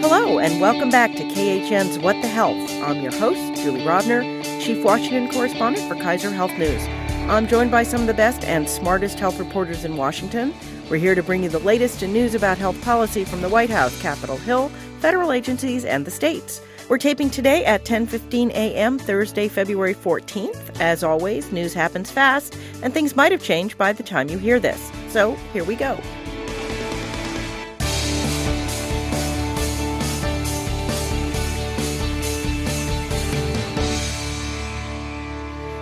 Hello, and welcome back to KHN's What the Health. I'm your host, Julie Rovner, Chief Washington Correspondent for Kaiser Health News. I'm joined by some of the best and smartest health reporters in Washington. We're here to bring you the latest in news about health policy from the White House, Capitol Hill, federal agencies, and the states. We're taping today at 10:15 a.m. Thursday, February 14th. As always, news happens fast, and things might have changed by the time you hear this. So, here we go.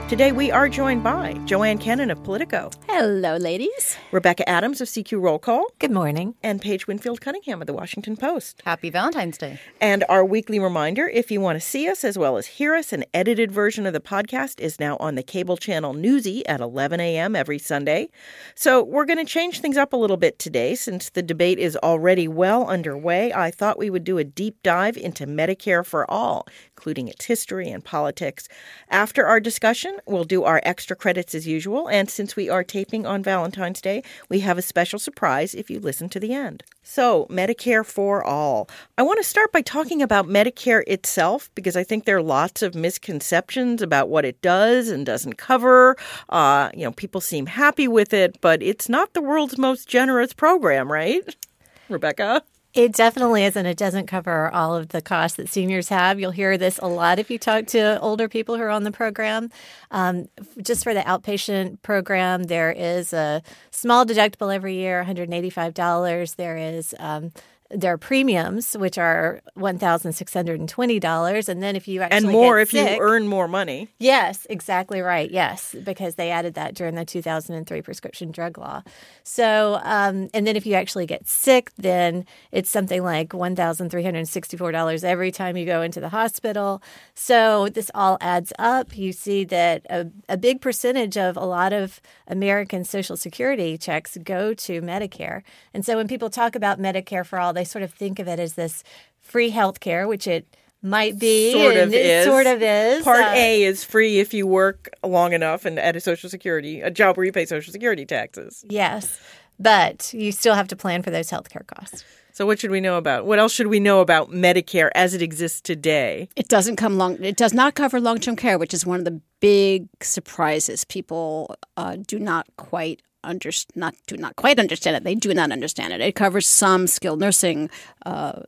Today we are joined by Joanne Kenen of Politico. Hello, ladies. Rebecca Adams of CQ Roll Call. Good morning. And Paige Winfield Cunningham of the Washington Post. Happy Valentine's Day. And our weekly reminder if you want to see us as well as hear us, an edited version of the podcast is now on the cable channel Newsy at 11 a.m. every Sunday. So we're going to change things up a little bit today since the debate is already well underway. I thought we would do a deep dive into Medicare for All, including its history and politics. After our discussion, we'll do our extra credits as usual. And since we are taping on Valentine's Day, we have a special surprise if you listen to the end. So, Medicare for All. I want to start by talking about Medicare itself because I think there are lots of misconceptions about what it does and doesn't cover. Uh, you know, people seem happy with it, but it's not the world's most generous program, right? Rebecca? It definitely isn't. It doesn't cover all of the costs that seniors have. You'll hear this a lot if you talk to older people who are on the program. Um, just for the outpatient program, there is a small deductible every year, $185. There is um, their premiums, which are one thousand six hundred and twenty dollars, and then if you actually and more if sick, you earn more money. Yes, exactly right. Yes, because they added that during the two thousand and three prescription drug law. So, um, and then if you actually get sick, then it's something like one thousand three hundred sixty four dollars every time you go into the hospital. So this all adds up. You see that a, a big percentage of a lot of American Social Security checks go to Medicare, and so when people talk about Medicare for all they sort of think of it as this free health care, which it might be. Sort of is. Sort of is. Part uh, A is free if you work long enough and at a Social Security, a job where you pay Social Security taxes. Yes. But you still have to plan for those health care costs. So what should we know about? What else should we know about Medicare as it exists today? It doesn't come long. It does not cover long term care, which is one of the big surprises. People uh, do not quite under, not do not quite understand it. They do not understand it. It covers some skilled nursing uh,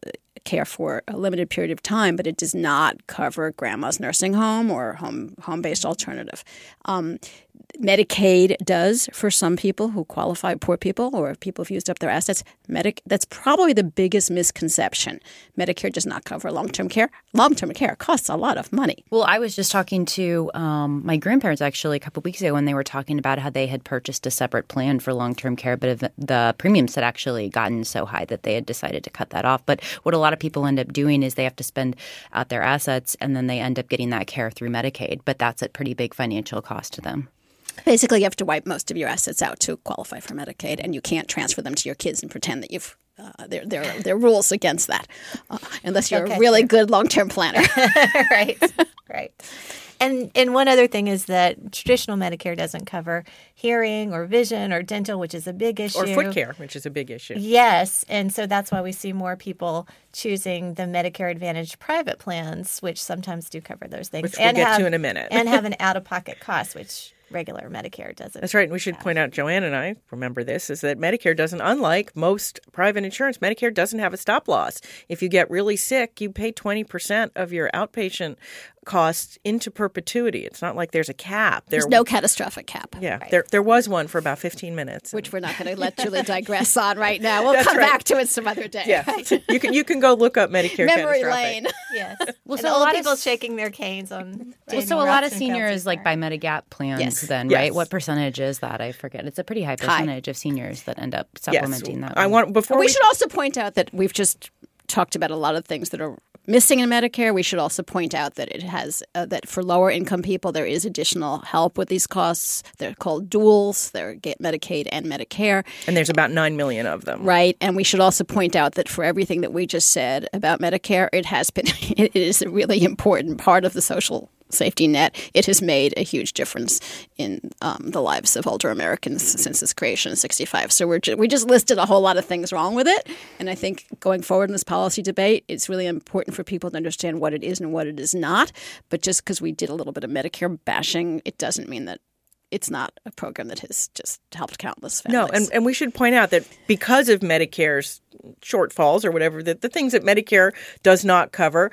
care for a limited period of time, but it does not cover grandma's nursing home or home home based alternative. Um, Medicaid does for some people who qualify, poor people or people who've used up their assets. Medic that's probably the biggest misconception. Medicare does not cover long term care. Long term care costs a lot of money. Well, I was just talking to um, my grandparents actually a couple weeks ago when they were talking about how they had purchased a separate plan for long term care, but the premiums had actually gotten so high that they had decided to cut that off. But what a lot of people end up doing is they have to spend out their assets and then they end up getting that care through Medicaid, but that's a pretty big financial cost to them. Basically, you have to wipe most of your assets out to qualify for Medicaid, and you can't transfer them to your kids and pretend that you've. Uh, there, there, there are rules against that, uh, unless you're okay, a really good long-term planner. right, right. And and one other thing is that traditional Medicare doesn't cover hearing or vision or dental, which is a big issue, or foot care, which is a big issue. Yes, and so that's why we see more people choosing the Medicare Advantage private plans, which sometimes do cover those things, which we'll and get have, to in a minute, and have an out-of-pocket cost, which regular Medicare doesn't. That's right. And we should have. point out, Joanne and I remember this, is that Medicare doesn't, unlike most private insurance, Medicare doesn't have a stop loss. If you get really sick, you pay 20% of your outpatient costs into perpetuity. It's not like there's a cap. There, there's no catastrophic cap. Yeah, right. there there was one for about 15 minutes, which we're not going to let Julie digress on right now. We'll come right. back to it some other day. Yeah, you can you can go look up Medicare memory lane. Yes, well, so a lot of people shaking their canes on. Well, so a lot of seniors like buy Medigap plans. Yes. Then yes. right, what percentage is that? I forget. It's a pretty high percentage high. of seniors that end up supplementing yes. that. I want before we, we should also point out that we've just talked about a lot of things that are missing in Medicare. We should also point out that it has uh, that for lower income people there is additional help with these costs. They're called duals. They're get Medicaid and Medicare, and there's about nine million of them. Right, and we should also point out that for everything that we just said about Medicare, it has been it is a really important part of the social safety net. It has made a huge difference in um, the lives of older Americans since its creation in '65. So we're ju- we just listed a whole lot of things wrong with it, and I think going forward in this policy debate, it's really important for people to understand what it is and what it is not. But just because we did a little bit of Medicare bashing, it doesn't mean that it's not a program that has just helped countless families. No, and, and we should point out that because of Medicare's shortfalls or whatever, the, the things that Medicare does not cover,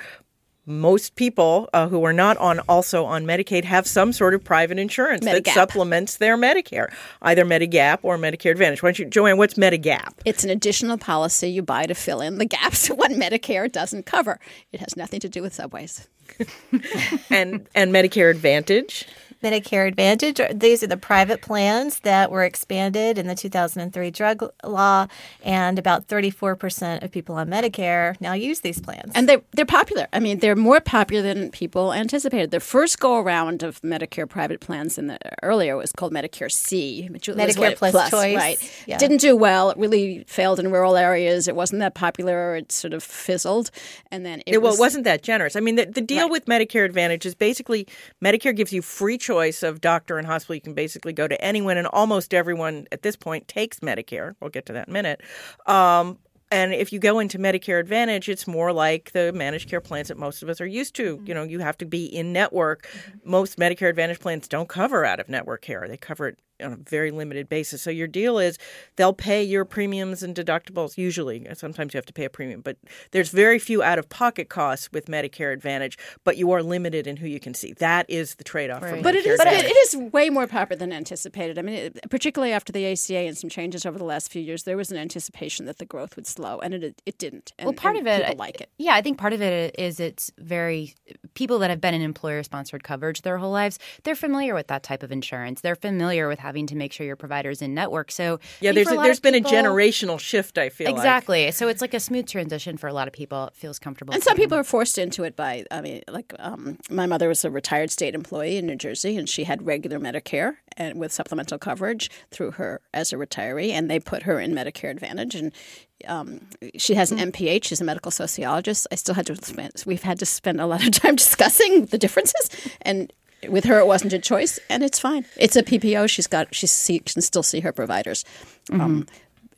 most people uh, who are not on also on Medicaid have some sort of private insurance that supplements their Medicare, either Medigap or Medicare Advantage. Why don't you, Joanne? What's Medigap? It's an additional policy you buy to fill in the gaps what Medicare doesn't cover. It has nothing to do with subways. and and Medicare Advantage. Medicare Advantage. These are the private plans that were expanded in the 2003 drug law, and about 34% of people on Medicare now use these plans. And they're, they're popular. I mean, they're more popular than people anticipated. The first go around of Medicare private plans in the earlier was called Medicare C, which was Medicare what- Plus Choice. Right. Yeah. Didn't do well. It really failed in rural areas. It wasn't that popular. It sort of fizzled. And then it, It, well, was, it wasn't that generous. I mean, the, the deal with Medicare Advantage is basically Medicare gives you free choice of doctor and hospital. You can basically go to anyone, and almost everyone at this point takes Medicare. We'll get to that in a minute. Um, and if you go into Medicare Advantage, it's more like the managed care plans that most of us are used to. You know, you have to be in network. Most Medicare Advantage plans don't cover out of network care, they cover it on a very limited basis. So your deal is they'll pay your premiums and deductibles usually. Sometimes you have to pay a premium, but there's very few out of pocket costs with Medicare Advantage, but you are limited in who you can see. That is the trade off Right. But it is, Advantage. it is way more popular than anticipated. I mean, it, particularly after the ACA and some changes over the last few years, there was an anticipation that the growth would slow, and it it didn't. And, well, part and of it, people like it. Yeah, I think part of it is it's very people that have been in employer-sponsored coverage their whole lives. They're familiar with that type of insurance. They're familiar with having to make sure your provider's in network. So yeah, I think there's for a, lot there's of been people- a generational shift. I feel like. exactly. So it's like a smooth transition for a lot of people. It feels comfortable. And some them. people are forced into it by, I mean, like um, my mother was a retired state employee in New Jersey, and she had regular Medicare and with supplemental coverage through her as a retiree, and they put her in Medicare Advantage, and um, she has an MPH. She's a medical sociologist. I still had to spend. We've had to spend a lot of time discussing the differences, and with her, it wasn't a choice, and it's fine. It's a PPO. She's got. She see, can still see her providers. Um,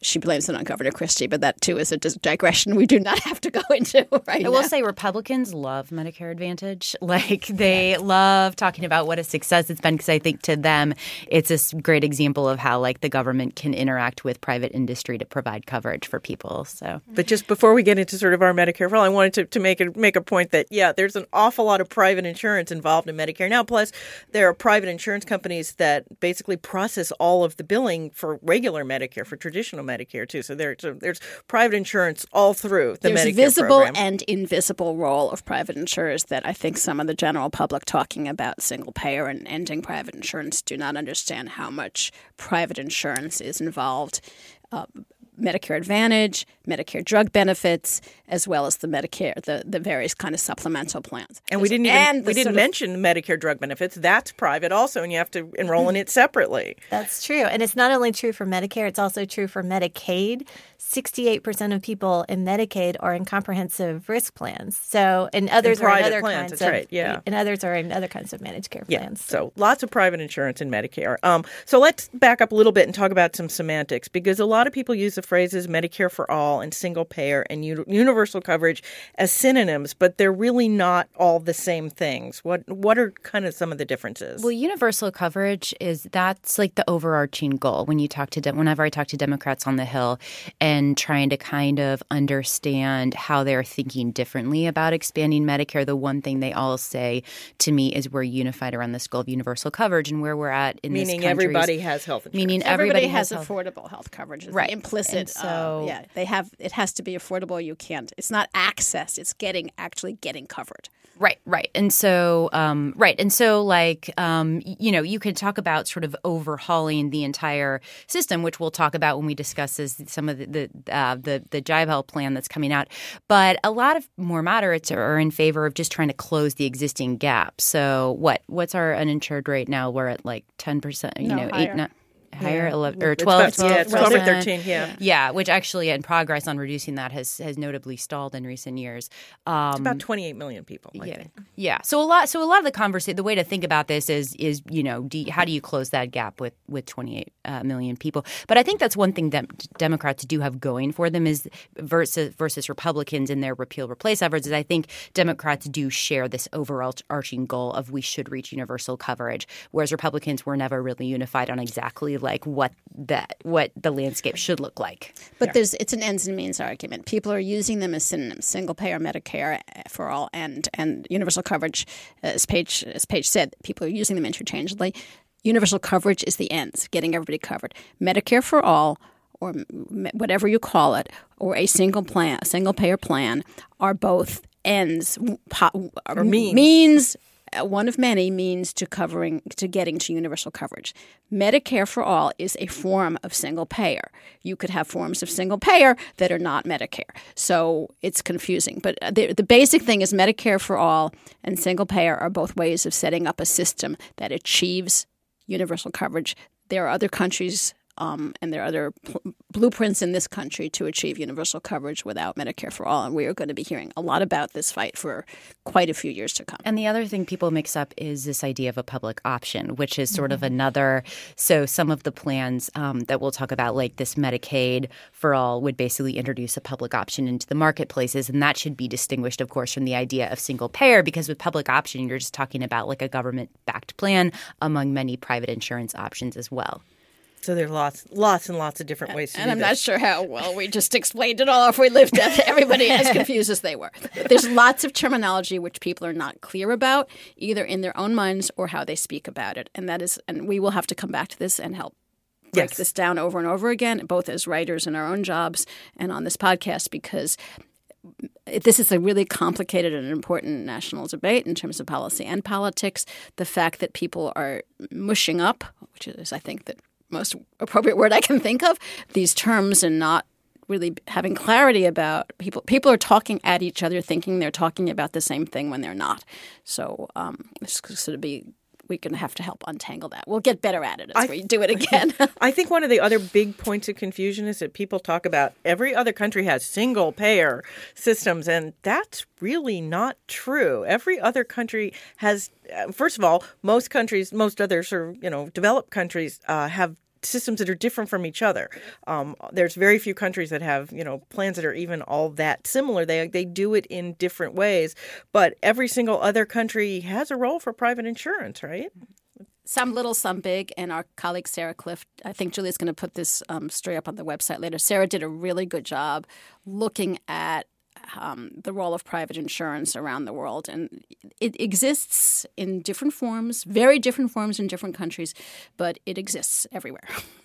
she blames it on Governor Christie, but that too is a digression we do not have to go into right I now. will say Republicans love Medicare Advantage. Like they love talking about what a success it's been because I think to them it's a great example of how like the government can interact with private industry to provide coverage for people. So But just before we get into sort of our Medicare for all, I wanted to, to make a make a point that yeah, there's an awful lot of private insurance involved in Medicare now. Plus, there are private insurance companies that basically process all of the billing for regular Medicare, for traditional Medicare too. So there, so there's private insurance all through the There's Medicare a visible program. and invisible role of private insurers that I think some of the general public talking about single payer and ending private insurance do not understand how much private insurance is involved. Uh, Medicare Advantage, Medicare drug benefits, as well as the Medicare, the, the various kind of supplemental plans. and we didn't even And we didn't sort of- mention Medicare drug benefits. That's private also, and you have to enroll in it separately. That's true. And it's not only true for Medicare, it's also true for Medicaid. 68% of people in Medicaid are in comprehensive risk plans. So, and others are in other plans, kinds that's of right, yeah. and others are in other kinds of managed care Yeah, plans. so lots of private insurance in Medicare. Um, so let's back up a little bit and talk about some semantics because a lot of people use the phrases Medicare for all and single payer and u- universal coverage as synonyms, but they're really not all the same things. What what are kind of some of the differences? Well, universal coverage is that's like the overarching goal when you talk to dem- whenever I talk to Democrats on the Hill and trying to kind of understand how they're thinking differently about expanding Medicare. The one thing they all say to me is we're unified around this goal of universal coverage and where we're at in Meaning this country. everybody has health insurance. Meaning Everybody, everybody, has, health. affordable health coverage. It's Right. Implicit. And so- uh, yeah, they have. It has to be affordable. You can't. It's not access. It's getting actually getting covered. Right, right. And so, um, right. And so, like, um, you know, you can talk about sort of overhauling the entire system, which we'll talk about when we discuss this, some of the the, uh, the the Jive Health plan that's coming out. But a lot of more moderates are in favor of just trying to close the existing gap. So, what what's our uninsured rate now? We're at like ten percent. You No, know, higher. eight. Not, higher, 11, or It's 12, about- yeah, it's 12 or 13, yeah. Yeah, which actually, and progress on reducing that has has notably stalled in recent years. Um, It's about 28 million people, I yeah, think. yeah. So a lot. So a lot of the conversation, the way to think about this is is you know, do you- how do you close that gap with with 28 uh, million people? But I think that's one thing that Democrats do have going for them is versus versus Republicans in their repeal replace efforts. Is I think Democrats do share this overarching goal of we should reach universal coverage, whereas Republicans were never really unified on exactly like what that what the landscape should look like. But there's it's an ends and means argument. People are using them as synonyms: single payer Medicare uh, for all and and universal coverage. As Paige as Paige said, people are using them interchangeably. Universal coverage is the ends, getting everybody covered. Medicare for all, or whatever you call it, or a single plan, a single payer plan, are both ends po- Or means. means uh, one of many means to covering to getting to universal coverage. Medicare for all is a form of single payer. You could have forms of single payer that are not Medicare, so it's confusing. But uh, the, the basic thing is Medicare for all and single payer are both ways of setting up a system that achieves universal coverage. There are other countries. Um, and there are other pl- blueprints in this country to achieve universal coverage without Medicare for all. And we are going to be hearing a lot about this fight for quite a few years to come. And the other thing people mix up is this idea of a public option, which is sort of another. So some of the plans um, that we'll talk about, like this Medicaid for all, would basically introduce a public option into the marketplaces, and that should be distinguished, of course, from the idea of single payer, because with public option, you're just talking about like a government-backed plan among many private insurance options as well. So there's lots, lots and lots of different ways to do that. And I'm this. not sure how well we just explained it all if we lived everybody as confused as they were. There's lots of terminology which people are not clear about, either in their own minds or how they speak about it. And that is and we will have to come back to this and help break Yes. this down over and over again, both as writers in our own jobs and on this podcast, because this is a really complicated and important national debate in terms of policy and politics. The fact that people are mushing up, which is, I think, the most appropriate word I can think of, these terms and not really having clarity about people. People are talking at each other, thinking they're talking about the same thing when they're not. So um, it's going to be. We're going to have to help untangle that. We'll get better at it as I- we do it again. I think one of the other big points of confusion is that people talk about every other country has single payer systems, and that's really not true. Every other country has, uh, first of all, most countries, most other sort of you know developed countries uh, have systems that are different from each other. Um, there's very few countries that have you know plans that are even all that similar. They they do it in different ways, but every single other country has a role for private insurance, right? some little, some big. And our colleague Sarah Kliff, I think Julia's going to put this um, story up on the website later. Sarah did a really good job looking at um, the role of private insurance around the world. And it exists in different forms, very different forms in different countries, but it exists everywhere.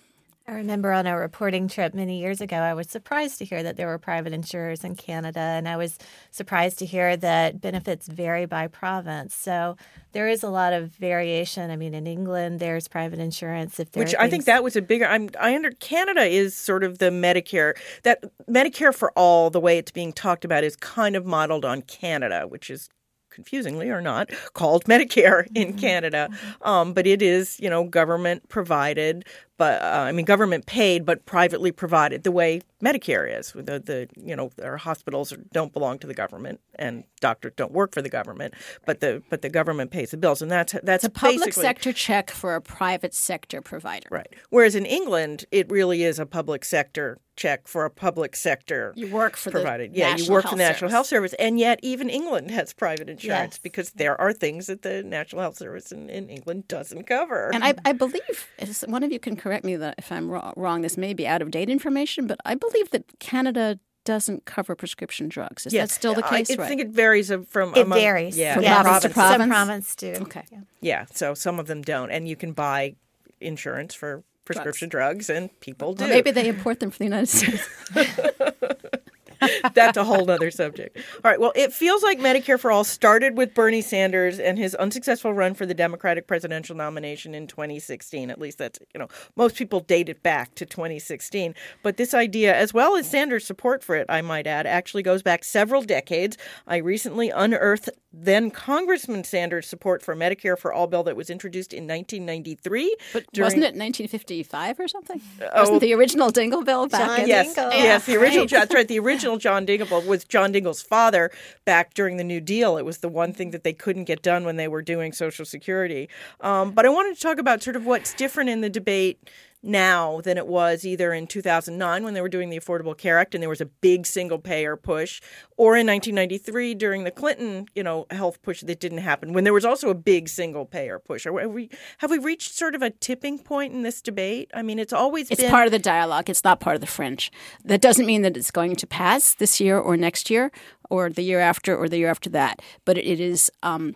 I remember on a reporting trip many years ago, I was surprised to hear that there were private insurers in Canada, and I was surprised to hear that benefits vary by province. So there is a lot of variation. I mean, in England, there's private insurance. If there Which are I think that was a bigger. I'm I under Canada is sort of the Medicare that Medicare for all. The way it's being talked about is kind of modeled on Canada, which is confusingly or not called Medicare in Canada, um, but it is you know government provided, but uh, I mean government paid but privately provided the way Medicare is. The the you know our hospitals don't belong to the government and doctors don't work for the government, but the but the government pays the bills, and that's that's A public sector check for a private sector provider. Right. Whereas in England, it really is a public sector check for a public sector You work for the provided. yeah, you National work for the National Service. Health Service, and yet even England has private insurance Yes. because there are things that the National Health Service in, in England doesn't cover. And I, I believe, one of you can correct me that if I'm wrong, wrong, this may be out of date information, but I believe that Canada doesn't cover prescription drugs. Is Yes. that still the case? I right. think it varies from it among- varies. Yeah, From Yeah, province to province? Some province do. Okay. Yeah. yeah. So some of them don't, and you can buy insurance for prescription drugs, and people do. Well, maybe they import them from the United States. That's a whole other subject. All right. Well, it feels like Medicare for All started with Bernie Sanders and his unsuccessful run for the Democratic presidential nomination in 2016. At least that's, you know, most people date it back to 2016. But this idea, as well as Sanders' support for it, I might add, actually goes back several decades. I recently unearthed then Congressman Sanders' support for Medicare for All bill that was introduced in 1993. But during- wasn't it 1955 or something? wasn't the original Dingell bill back John in? Yes, Dingell. yes, the original. That's right. The original John Dingell was John Dingell's father back during the New Deal. It was the one thing that they couldn't get done when they were doing Social Security. Um, but I wanted to talk about sort of what's different in the debate now than it was either in 2009 when they were doing the Affordable Care Act and there was a big single payer push, or in 1993 during the Clinton, you know, health push that didn't happen when there was also a big single payer push. Are we have we reached sort of a tipping point in this debate? I mean, it's always It's been part of the dialogue. It's not part of the fringe. That doesn't mean that it's going to pass this year or next year or the year after or the year after that. But it is, um,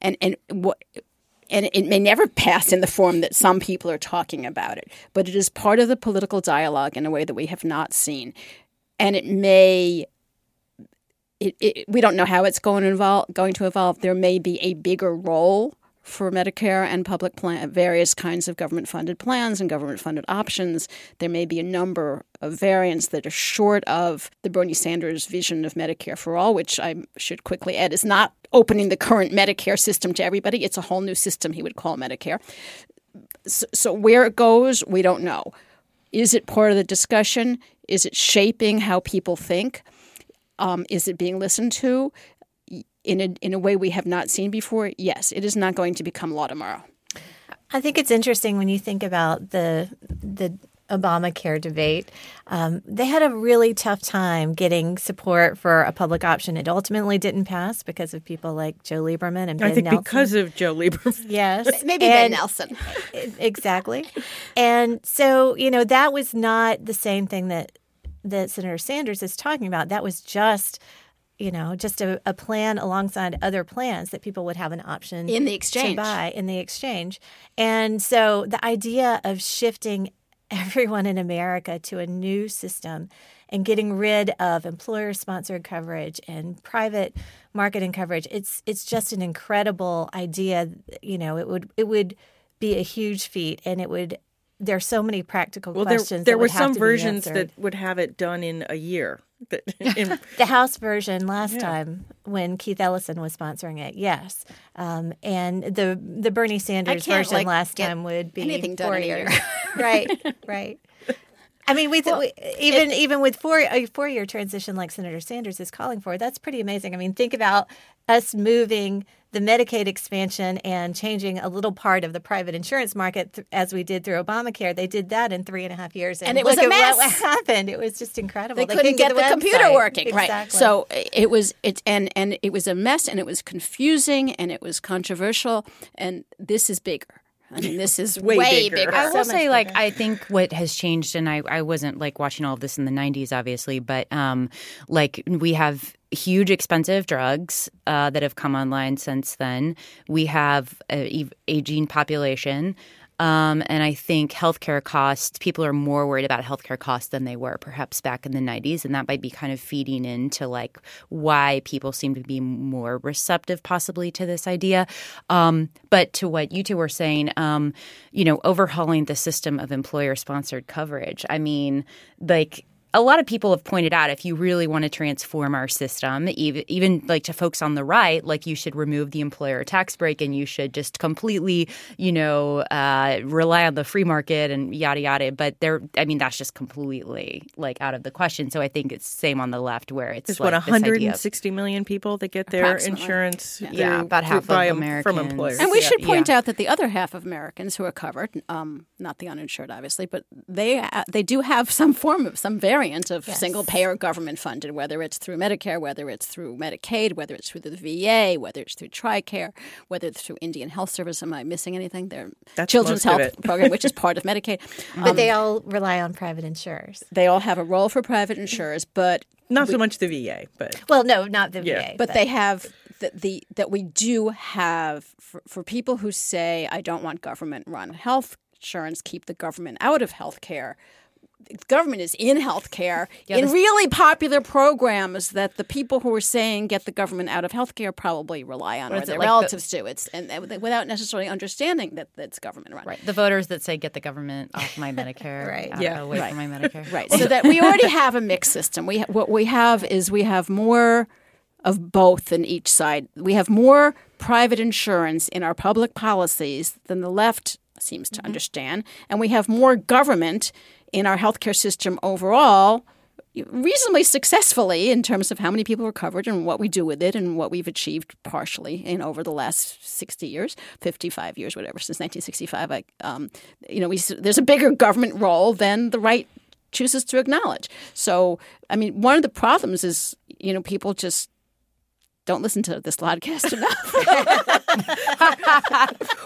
and and what. And it may never pass in the form that some people are talking about it, but it is part of the political dialogue in a way that we have not seen. And it may it, it, we don't know how it's going. Going to evolve. There may be a bigger role for Medicare and public plan, various kinds of government-funded plans and government-funded options. There may be a number of variants that are short of the Bernie Sanders vision of Medicare for all, which I should quickly add is not opening the current Medicare system to everybody. It's a whole new system he would call Medicare. So, so where it goes, we don't know. Is it part of the discussion? Is it shaping how people think? Um, is it being listened to in a, in a way we have not seen before? Yes, it is not going to become law tomorrow. I think it's interesting when you think about the the Obamacare debate. Um, they had a really tough time getting support for a public option. It ultimately didn't pass because of people like Joe Lieberman and Ben I think Nelson. because of Joe Lieberman. yes, Maybe Ben Nelson. exactly. And so, you know, that was not the same thing that that Senator Sanders is talking about. That was just, you know, just a, a plan alongside other plans that people would have an option In the to exchange. buy in the exchange. And so the idea of shifting everyone in America to a new system and getting rid of employer sponsored coverage and private marketing coverage it's it's just an incredible idea you know it would it would be a huge feat and it would there's so many practical Well, there, questions there that were have some to versions answered. that would have it done in a year. That, in, the House version last time when Keith Ellison was sponsoring it, yes, um, and the the Bernie Sanders version like, last time would be anything done four in years. right, right. I mean, we, we even even with four a four year transition like Senator Sanders is calling for, that's pretty amazing. I mean, think about us moving the Medicaid expansion and changing a little part of the private insurance market th- as we did through Obamacare. They did that in three and a half years, And it was a at what happened. It was just incredible. They, couldn't get the, computer website. working, right? So it was it and and it was a mess, and it was confusing, and it was controversial, and this is bigger. I mean, this is Way way, bigger. bigger. I will So say, much like. I think what has changed, and I, I wasn't like watching all of this in the 90s, obviously, but um, like we have huge expensive drugs uh, that have come online since then. We have a e- aging population. Um, and I think healthcare costs, people are more worried about healthcare costs than they were perhaps back in the 90s. And that might be kind of feeding into like why people seem to be more receptive possibly to this idea. Um, but to what you two were saying, um, you know, overhauling the system of employer sponsored coverage. I mean, like, a lot of people have pointed out if you really want to transform our system, even, even like to folks on the right, like you should remove the employer tax break and you should just completely, you know, uh, rely on the free market and yada yada. But there, I mean, that's just completely like out of the question. So I think it's same on the left where it's There's like what this idea of- 160 million people that get their Approximately. insurance. Yeah, through- about half through- by, from Americans. employers. And we Yeah, should point yeah. out that the other half of Americans who are covered, um, not the uninsured, obviously, but they uh, they do have some form of some variant of single payer government funded, whether it's through Medicare, whether it's through Medicaid, whether it's through the VA, whether it's through TRICARE, whether it's through Indian Health Service. Am I missing anything? Their That's Children's Health. Program, which is part of Medicaid. but they um, all rely on private insurers. They all have a role for private insurers, but Not so much the VA, but Well, no, not the Yeah. VA, but they have the, the that we do have for, for people who say I don't want government run health insurance, keep the government out of health care. The government is in health care in really popular programs that the people who are saying get the government out of health care probably rely on or their like the- relatives do. It's and, and without necessarily understanding that it's government run. Right. The voters that say get the government off my Medicare, Right. out- Yeah. Uh, away Right. from my Medicare. Right. So that we already have a mixed system. We what we have is we have more of both in each side. We have more private insurance in our public policies than the left seems to mm-hmm. understand, and we have more government in our healthcare system overall reasonably successfully in terms of how many people are covered and what we do with it and what we've achieved partially in over the last 60 years 55 years whatever since 1965 I, um, you know we, there's a bigger government role than the right chooses to acknowledge. So i mean one of the problems is you know people just don't listen to this podcast enough.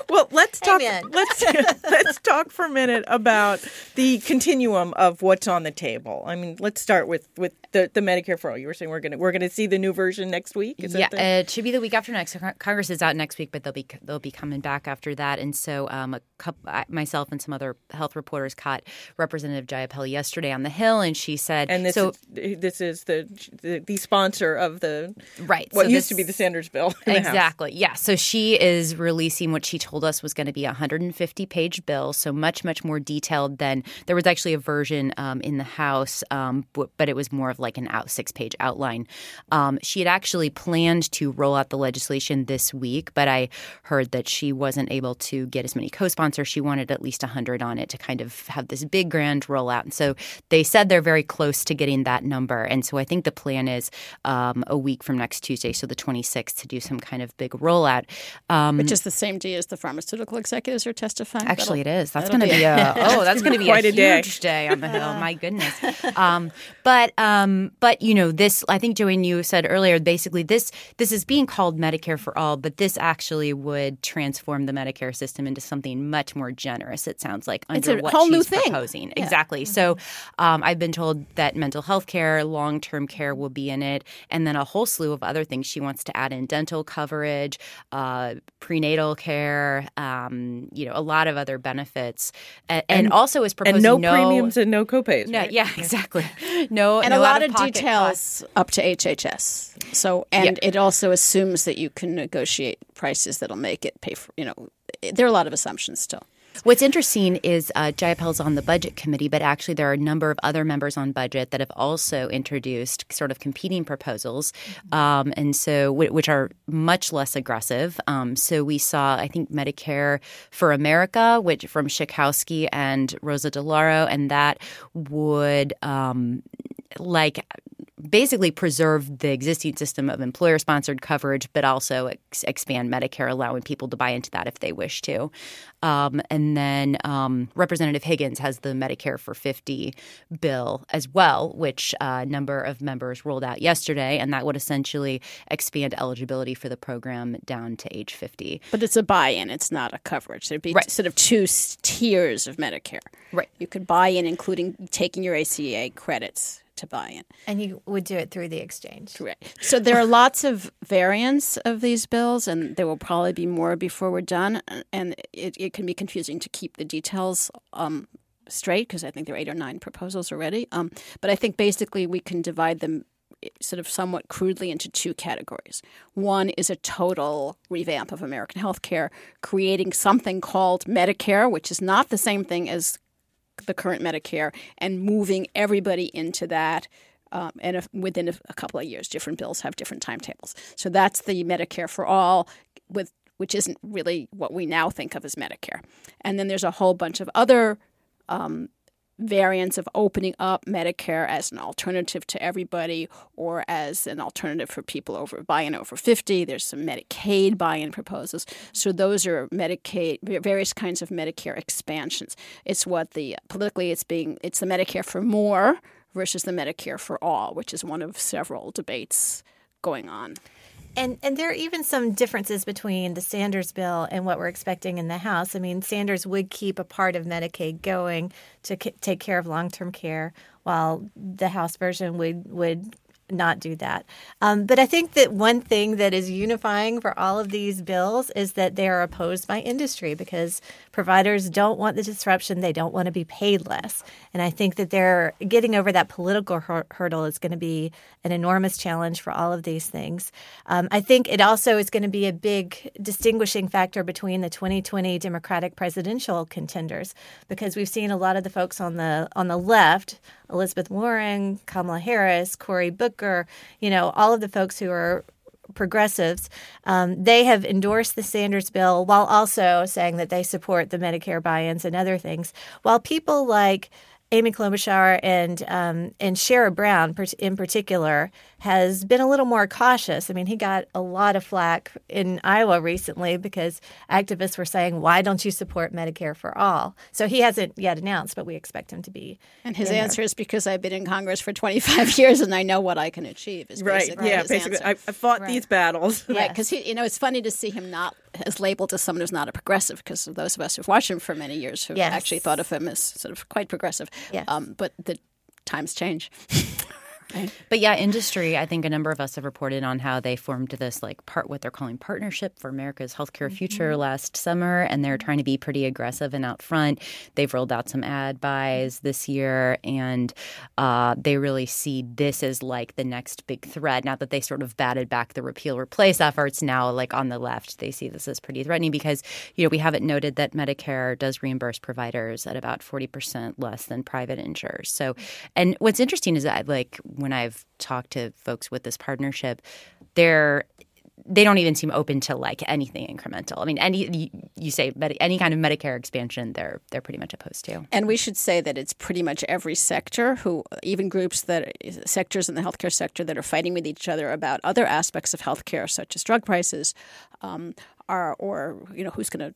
well, let's talk. Amen. Let's let's talk for a minute about the continuum of what's on the table. I mean, let's start with with the, the Medicare for all. You were saying we're gonna we're gonna see the new version next week. Is yeah, that the- it should be the week after next. Congress is out next week, but they'll be they'll be coming back after that. And so, um, a couple, myself and some other health reporters caught Representative Jayapal yesterday on the Hill, and she said, and this so is this is the, the the sponsor of the right what so this- to be the Sanders bill. in the House. Exactly. Yeah. So she is releasing what she told us was going to be a 150 page bill. So much, much more detailed than there was actually a version um, in the House, um, but, but it was more of like an out six page outline. Um, she had actually planned to roll out the legislation this week, but I heard that she wasn't able to get as many co sponsors. She wanted at least 100 on it to kind of have this big grand rollout. And so they said they're very close to getting that number. And so I think the plan is um, a week from next Tuesday, so the 26th, to do some kind of big rollout. Um, Which is the same day as the pharmaceutical executives are testifying. Actually, it That'll- is. That's going to be a oh, that's going to be quite a, a day. huge day on the hill. My goodness. Um, but um, but you know this. I think Joanne, you said earlier. Basically, this this is being called Medicare for all, but this actually would transform the Medicare system into something much more generous. It sounds like It's under a what whole new she's thing. proposing. Exactly. So um, I've been told that mental health care, long term care will be in it, and then a whole slew of other things. She wants to add in dental coverage, uh, prenatal care, um, you know, a lot of other benefits, and, and, also is proposing and no, premiums and no copays. No, right? yeah, exactly. No, and no a lot of out-of-pocket costs. details up to HHS. So, and it also assumes that you can negotiate prices that'll make it pay for. You know, there are a lot of assumptions still. What's interesting is uh, Jayapal's on the budget committee, but actually there are a number of other members on budget that have also introduced sort of competing proposals, um, and so which are much less aggressive. Um, so we saw, I think, Medicare for America, which from Schakowsky and Rosa DeLauro, and that would um, like basically preserve the existing system of employer sponsored coverage, but also ex- expand Medicare, allowing people to buy into that if they wish to. Um, and then um, Representative Higgins has the Medicare for 50 bill as well, which a number of members rolled out yesterday. And that would essentially expand eligibility for the program down to age 50. But it's a buy-in; it's not a coverage. There'd be Right. sort of two tiers of Medicare. Right. You could buy in, including taking your ACA credits to buy in. And you would do it through the exchange. Right. So there are lots of variants of these bills, and there will probably be more before we're done. And it, it can be confusing to keep the details um, straight because I think there are eight or nine proposals already. Um, but I think basically we can divide them eh, sort of somewhat crudely into two categories. One is a total revamp of American healthcare, creating something called Medicare, which is not the same thing as the current Medicare, and moving everybody into that. Um, and if, within a, a couple of years, different bills have different timetables. So that's the Medicare for all, with which isn't really what we now think of as Medicare. And then there's a whole bunch of other um, variants of opening up Medicare as an alternative to everybody or as an alternative for people over buy-in over 50. There's some Medicaid buy-in proposals. So those are Medicaid various kinds of Medicare expansions. It's what the politically it's being it's the Medicare for more versus the Medicare for all, which is one of several debates going on. And and there are even some differences between the Sanders bill and what we're expecting in the House. I mean, Sanders would keep a part of Medicaid going to c- take care of long term care, while the House version would would not do that. Um, but I think that one thing that is unifying for all of these bills is that they are opposed by industry because providers don't want the disruption. They don't want to be paid less. And I think that they're getting over that political hur- hurdle is going to be an enormous challenge for all of these things. Um, I think it also is going to be a big distinguishing factor between the 2020 Democratic presidential contenders because we've seen a lot of the folks on the on the left, Elizabeth Warren, Kamala Harris, Cory Booker you know all of the folks who are progressives, um, they have endorsed the Sanders bill while also saying that they support the Medicare buy-ins and other things. While people like Amy Klobuchar and um, and Sherrod Brown in particular has been a little more cautious. I mean, he got a lot of flack in Iowa recently because activists were saying, "Why don't you support Medicare for all?" So he hasn't yet announced, but we expect him to be. And his answer there. is because I've been in Congress for 25 years and I know what I can achieve. Is right? Yeah, basically, I, I, fought right. these battles. Right, because you know it's funny to see him not as labeled as someone who's not a progressive because those of us who've watched him for many years who yes. actually thought of him as sort of quite progressive. Yes. Um, but the times change. But yeah, industry, I think a number of us have reported on how they formed this like part what they're calling partnership for America's healthcare mm-hmm. future last summer and they're trying to be pretty aggressive and out front. They've rolled out some ad buys this year and uh, they really see this as like the next big threat. Now that they sort of batted back the repeal replace efforts, now like on the left, they see this as pretty threatening because, you know, we haven't noted that Medicare does reimburse providers at about 40% less than private insurers. So, and what's interesting is that like when I've talked to folks with this partnership, they're they don't even seem open to like anything incremental. I mean, any you say any kind of Medicare expansion, they're they're pretty much opposed to. And we should say that it's pretty much every sector who, even groups that sectors in the healthcare sector that are fighting with each other about other aspects of healthcare, such as drug prices, um, are or you know who's going to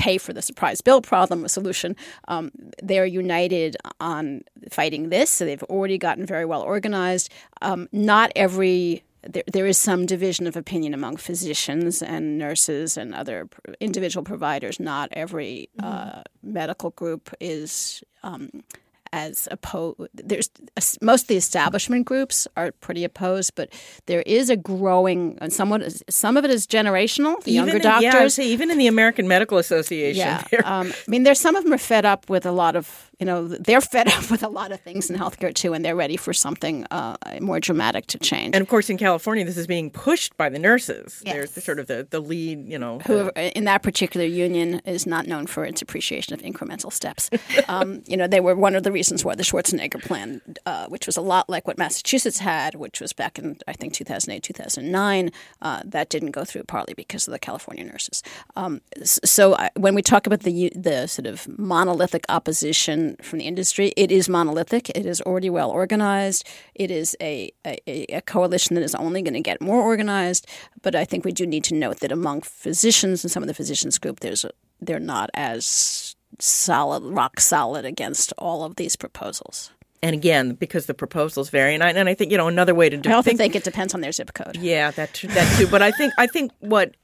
pay for the surprise bill problem, a solution. Um, they're united on fighting this. So they've already gotten very well organized. Um, not every there, there is some division of opinion among physicians and nurses and other individual providers. Not every uh, mm-hmm. medical group is um, as opposed. There's most of the establishment groups are pretty opposed, but there is a growing and somewhat some of it is generational. The even younger in, doctors, yeah, even in the American Medical Association. Yeah, um, I mean, there's some of them are fed up with a lot of you know, they're fed up with a lot of things in healthcare too, and they're ready for something uh, more dramatic to change. And of course, in California, this is being pushed by the nurses. Yes. There's the, sort of the, the lead, you know. Who the... in that particular union is not known for its appreciation of incremental steps. um, you know, they were one of the reasons why the Schwarzenegger plan, uh, which was a lot like what Massachusetts had, which was back in I think 2008, 2009, uh, that didn't go through partly because of the California nurses. Um, so I, when we talk about the the sort of monolithic opposition from the industry. It is monolithic. It is already well organized. It is a, a, a coalition that is only going to get more organized. But I think we do need to note that among physicians and some of the physicians group, there's a, they're not as solid, rock solid against all of these proposals. And again, because the proposals vary, and I, and I think you know another way to do. I also think, think it depends on their zip code. Yeah, that that too. But I think I think what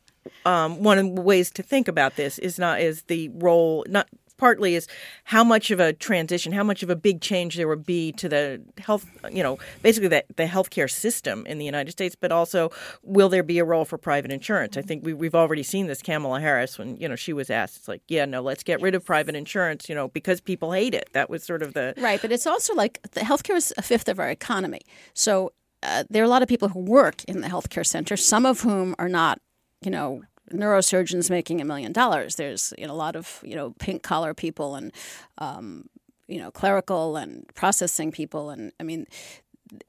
um, one of the ways to think about this is not is the role not partly is how much of a transition, how much of a big change there would be to the health, you know, basically the, the healthcare system in the United States, but also will there be a role for private insurance? I think we, we've already seen this. Kamala Harris, when, you know, she was asked, it's like, yeah, no, let's get rid of private insurance, you know, because people hate it. That was sort of the. Right. But it's also like the healthcare is a fifth of our economy. So uh, there are a lot of people who work in the healthcare center, some of whom are not, you know, neurosurgeons making a million dollars. There's you know, a lot of you know pink collar people and um, you know clerical and processing people, and I mean,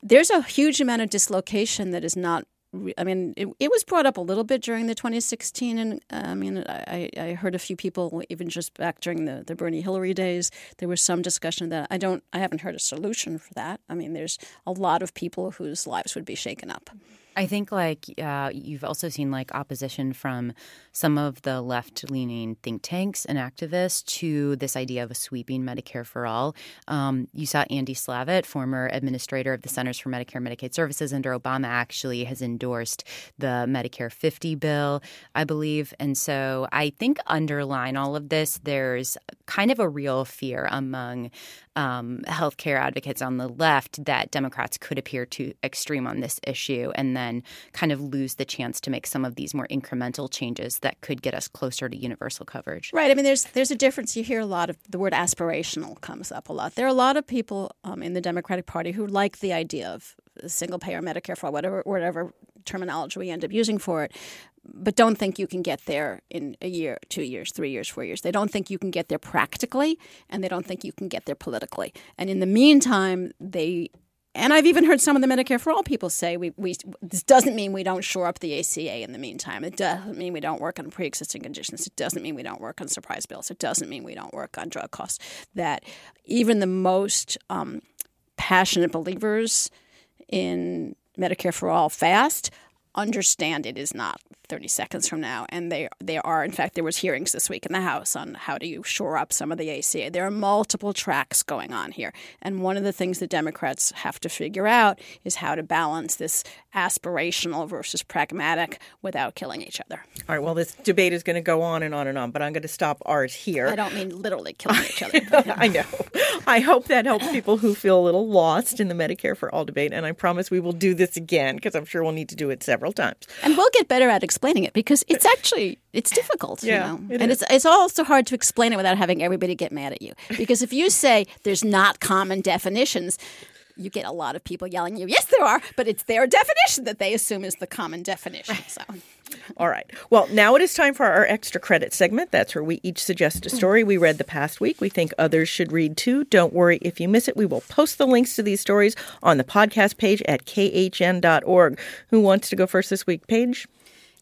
there's a huge amount of dislocation that is not. I mean, it, it was brought up a little bit during the 2016, and uh, I mean, I, I heard a few people even just back during the, the Bernie Hillary days. There was some discussion that. I don't, I haven't heard a solution for that. I mean, there's a lot of people whose lives would be shaken up. I think like uh, you've also seen like opposition from some of the left leaning think tanks and activists to this idea of a sweeping Medicare for all. Um, you saw Andy Slavitt, former administrator of the Centers for Medicare and Medicaid Services under Obama, actually has endorsed the Medicare 50 bill, I believe. And so I think underlying all of this, there's kind of a real fear among um, healthcare advocates on the left that Democrats could appear too extreme on this issue and then kind of lose the chance to make some of these more incremental changes that could get us closer to universal coverage. Right. I mean, there's there's a difference. You hear a lot of the word aspirational comes up a lot. There are a lot of people um, in the Democratic Party who like the idea of single payer Medicare for whatever whatever terminology we end up using for it but don't think you can get there in a year, two years, three years, four years. They don't think you can get there practically, and they don't think you can get there politically. And in the meantime, they and I've even heard some of the Medicare for All people say we, we this doesn't mean we don't shore up the ACA in the meantime. It doesn't mean we don't work on pre-existing conditions. It doesn't mean we don't work on surprise bills. It doesn't mean we don't work on drug costs. That even the most um, passionate believers in Medicare for All fast understand it is not 30 seconds from now and they they are in fact there was hearings this week in the house on how do you shore up some of the ACA there are multiple tracks going on here and one of the things the democrats have to figure out is how to balance this aspirational versus pragmatic without killing each other All right, well, this debate is going to go on and on and on, but I'm going to stop ours here. i don't mean literally killing each other I know. I hope that helps people who feel a little lost in the Medicare for All debate. And I promise we will do this again because I'm sure we'll need to do it several times. and we'll get better at explaining it because it's actually it's difficult Yeah, you know it and is. it's it's also hard to explain it without having everybody get mad at you because if you say there's not common definitions you get a lot of people yelling at you yes there are but it's their definition that they assume is the common definition so All right. Well, now it is time for our extra credit segment. That's where we each suggest a story we read the past week. We think others should read too. Don't worry if you miss it. We will post the links to these stories on the podcast page at khn.org. Who wants to go first this week? Paige?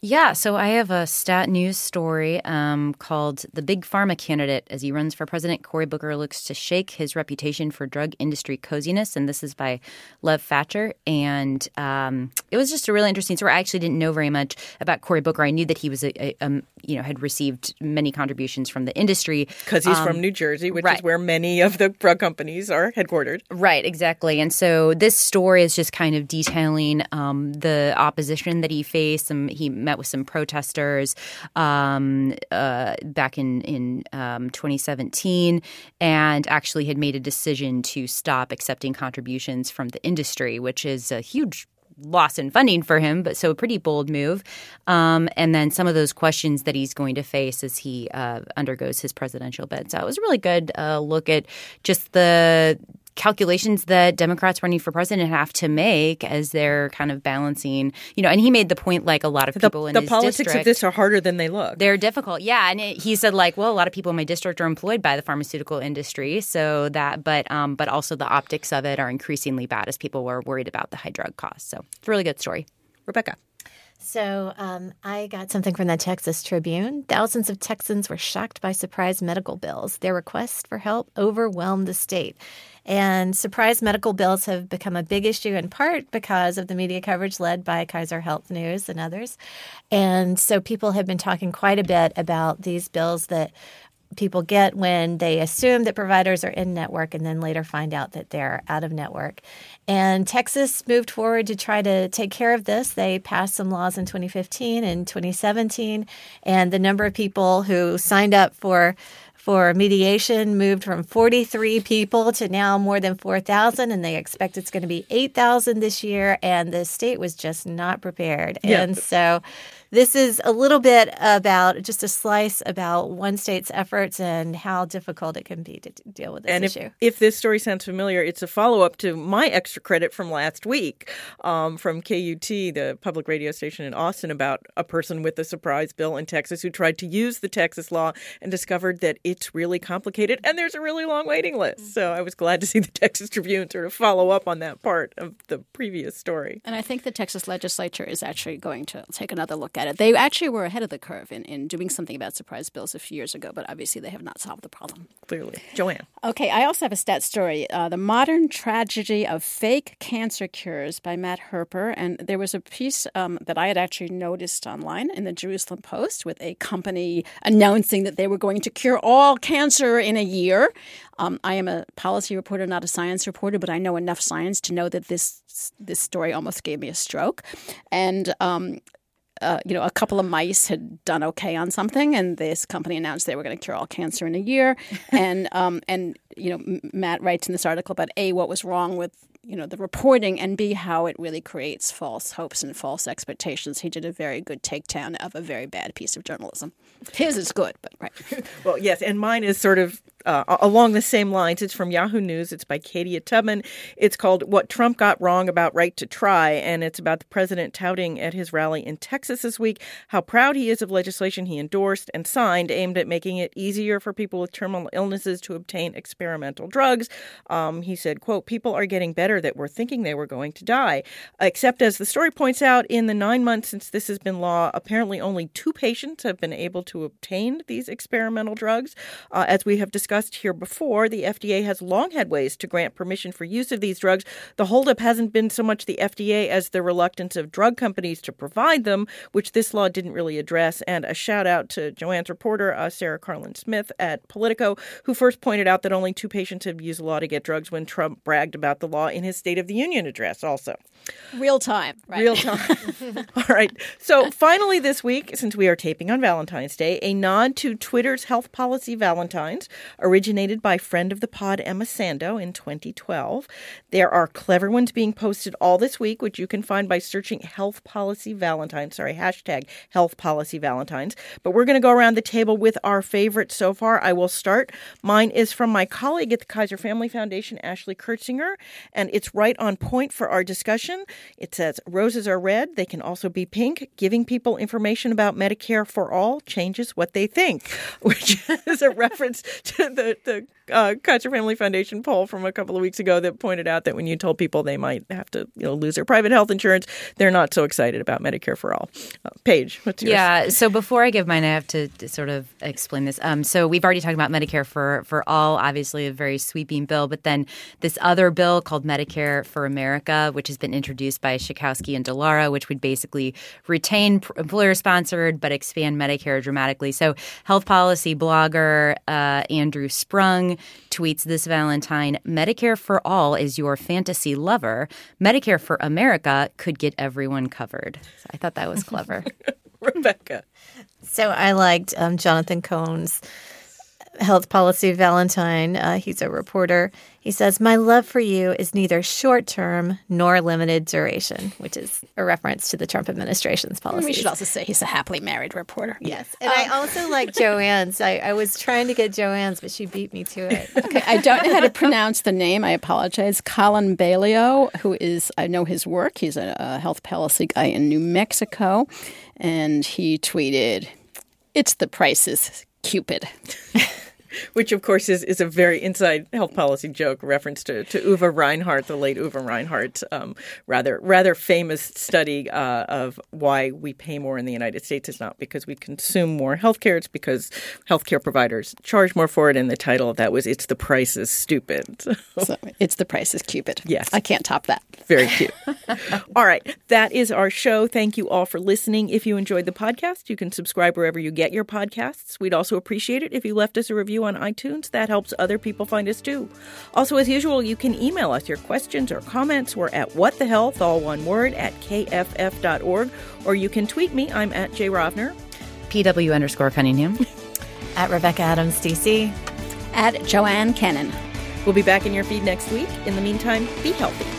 Yeah, so I have a stat news story um, called The Big Pharma Candidate as he runs for president. Cory Booker looks to shake his reputation for drug industry coziness. And this is by Lev Facher. And um, it was just a really interesting story. I actually didn't know very much about Cory Booker. I knew that he was, a, a, um, you know, had received many contributions from the industry. Because he's from New Jersey, which is where many of the drug companies are headquartered. Right, exactly. And so this story is just kind of detailing um, the opposition that he faced. Some, he met with some protesters um, uh, back in in um, 2017, and actually had made a decision to stop accepting contributions from the industry, which is a huge loss in funding for him, but so a pretty bold move. Um, and then some of those questions that he's going to face as he uh, undergoes his presidential bid. So it was a really good uh, look at just the calculations that Democrats running for president have to make as they're kind of balancing, you know, and he made the point like a lot of The, people in the politics district, of this are harder than they look. they're difficult. Yeah, and it, he said like, well, a lot of people in my district are employed by the pharmaceutical industry, so that, but um, but also the optics of it are increasingly bad as people were worried about the high drug costs. So it's a really good story. Rebecca. So um, I got something from the Texas Tribune. Thousands of Texans were shocked by surprise medical bills. Their requests for help overwhelmed the state. And surprise medical bills have become a big issue in part because of the media coverage led by Kaiser Health News and others. And so people have been talking quite a bit about these bills that people get when they assume that providers are in network and then later find out that they're out of network. And Texas moved forward to try to take care of this. They passed some laws in 2015 and 2017, and the number of people who signed up for for mediation moved from 43 people to now more than 4,000, and they expect it's going to be 8,000 this year. And the state was just not prepared. Yeah. And so this is a little bit about just a slice about one state's efforts and how difficult it can be to deal with this and if, issue. if this story sounds familiar, it's a follow up to my extra credit from last week um, from KUT, the public radio station in Austin, about a person with a surprise bill in Texas who tried to use the Texas law and discovered that it's really complicated and there's a really long waiting list. So I was glad to see the Texas Tribune sort of follow up on that part of the previous story. And I think the Texas legislature is actually going to take another look at it. They actually were ahead of the curve in, in doing something about surprise bills a few years ago, but obviously they have not solved the problem. Clearly. Joanne. Okay, I also have a stat story uh, The Modern Tragedy of Fake Cancer Cures by Matt Herper. And there was a piece um, that I had actually noticed online in the Jerusalem Post with a company announcing that they were going to cure all cancer in a year. Um, I am a policy reporter, not a science reporter, but I know enough science to know that this this story almost gave me a stroke. And um, uh, you know, a couple of mice had done okay on something, and this company announced they were going to cure all cancer in a year. and um, and you know, Matt writes in this article about a what was wrong with you know the reporting, and b how it really creates false hopes and false expectations. He did a very good takedown of a very bad piece of journalism. His is good, but right. Well, yes, and mine is sort of uh, along the same lines. It's from Yahoo News. It's by Kadia Tubman. It's called What Trump Got Wrong About Right to Try. And it's about the president touting at his rally in Texas this week how proud he is of legislation he endorsed and signed aimed at making it easier for people with terminal illnesses to obtain experimental drugs. Um, he said, quote, people are getting better that were thinking they were going to die. Except as the story points out, in the nine months since this has been law, apparently only two patients have been able to obtain these experimental drugs. Uh, as we have discussed here before, the FDA has long had ways to grant permission for use of these drugs. The holdup hasn't been so much the FDA as the reluctance of drug companies to provide them, which this law didn't really address. And a shout out to Joanne's reporter, uh, Sarah Karlin-Smith at Politico, who first pointed out that only two patients have used the law to get drugs when Trump bragged about the law in his State of the Union address, also. Real time. Right. Real time. All right. So finally, this week, since we are taping on Valentine's Day, a nod to Twitter's health policy Valentines, originated by friend of the pod Emma Sandoe in 2012. There are clever ones being posted all this week, which you can find by searching Health Policy Valentines. Sorry, hashtag Health Policy Valentines. But we're going to go around the table with our favorite so far. I will start. Mine is from my colleague at the Kaiser Family Foundation, Ashley Kirzinger, and it's right on point for our discussion. It says roses are red, they can also be pink. Giving people information about Medicare for all changes what they think, which is a reference to the, the uh, Kaiser Family Foundation poll from a couple of weeks ago that pointed out that when you told people they might have to you know, lose their private health insurance, they're not so excited about Medicare for all. Uh, Paige, what's yours? Yeah. So before I give mine, I have to sort of explain this. Um, so we've already talked about Medicare for for all, obviously a very sweeping bill, but then this other bill called Medicare for America, which has been introduced by Schakowsky and DeLauro, which would basically retain employer sponsored but expand Medicare dramatically. So health policy blogger uh, Andrew Sprung tweets this Valentine Medicare for all is your fantasy lover. Medicare for America could get everyone covered. So I thought that was clever. Rebecca. So I liked um, Jonathan Cohn's health policy Valentine. Uh, he's a reporter. He says, My love for you is neither short term nor limited duration, which is a reference to the Trump administration's policy. We should also say he's a happily married reporter. Yes. And I also like Joanne's. I, I was trying to get Joanne's, but she beat me to it. Okay, I don't know how to pronounce the name. I apologize. Colin Baillio, who is, I know his work. He's a, a health policy guy in New Mexico. And he tweeted, It's the prices, Cupid. which of course is, is a very inside health policy joke reference to, to Uwe Reinhardt, the late Uwe Reinhardt, um, rather rather famous study uh, of why we pay more in the United States is not because we consume more healthcare, it's because healthcare providers charge more for it, and the title of that was "It's the Price is Stupid." so it's the price is Cupid. Yes, I can't top that. Very cute. all right, that is our show. Thank you all for listening. If you enjoyed the podcast, you can subscribe wherever you get your podcasts. We'd also appreciate it if you left us a review on iTunes. That helps other people find us too. Also, as usual, you can email us your questions or comments. We're at whatthehealth, all one word, at kff.org, or you can tweet me. I'm at Jay Rovner. PW underscore Cunningham. at Rebecca Adams DC. At Joanne Kenen. We'll be back in your feed next week. In the meantime, be healthy.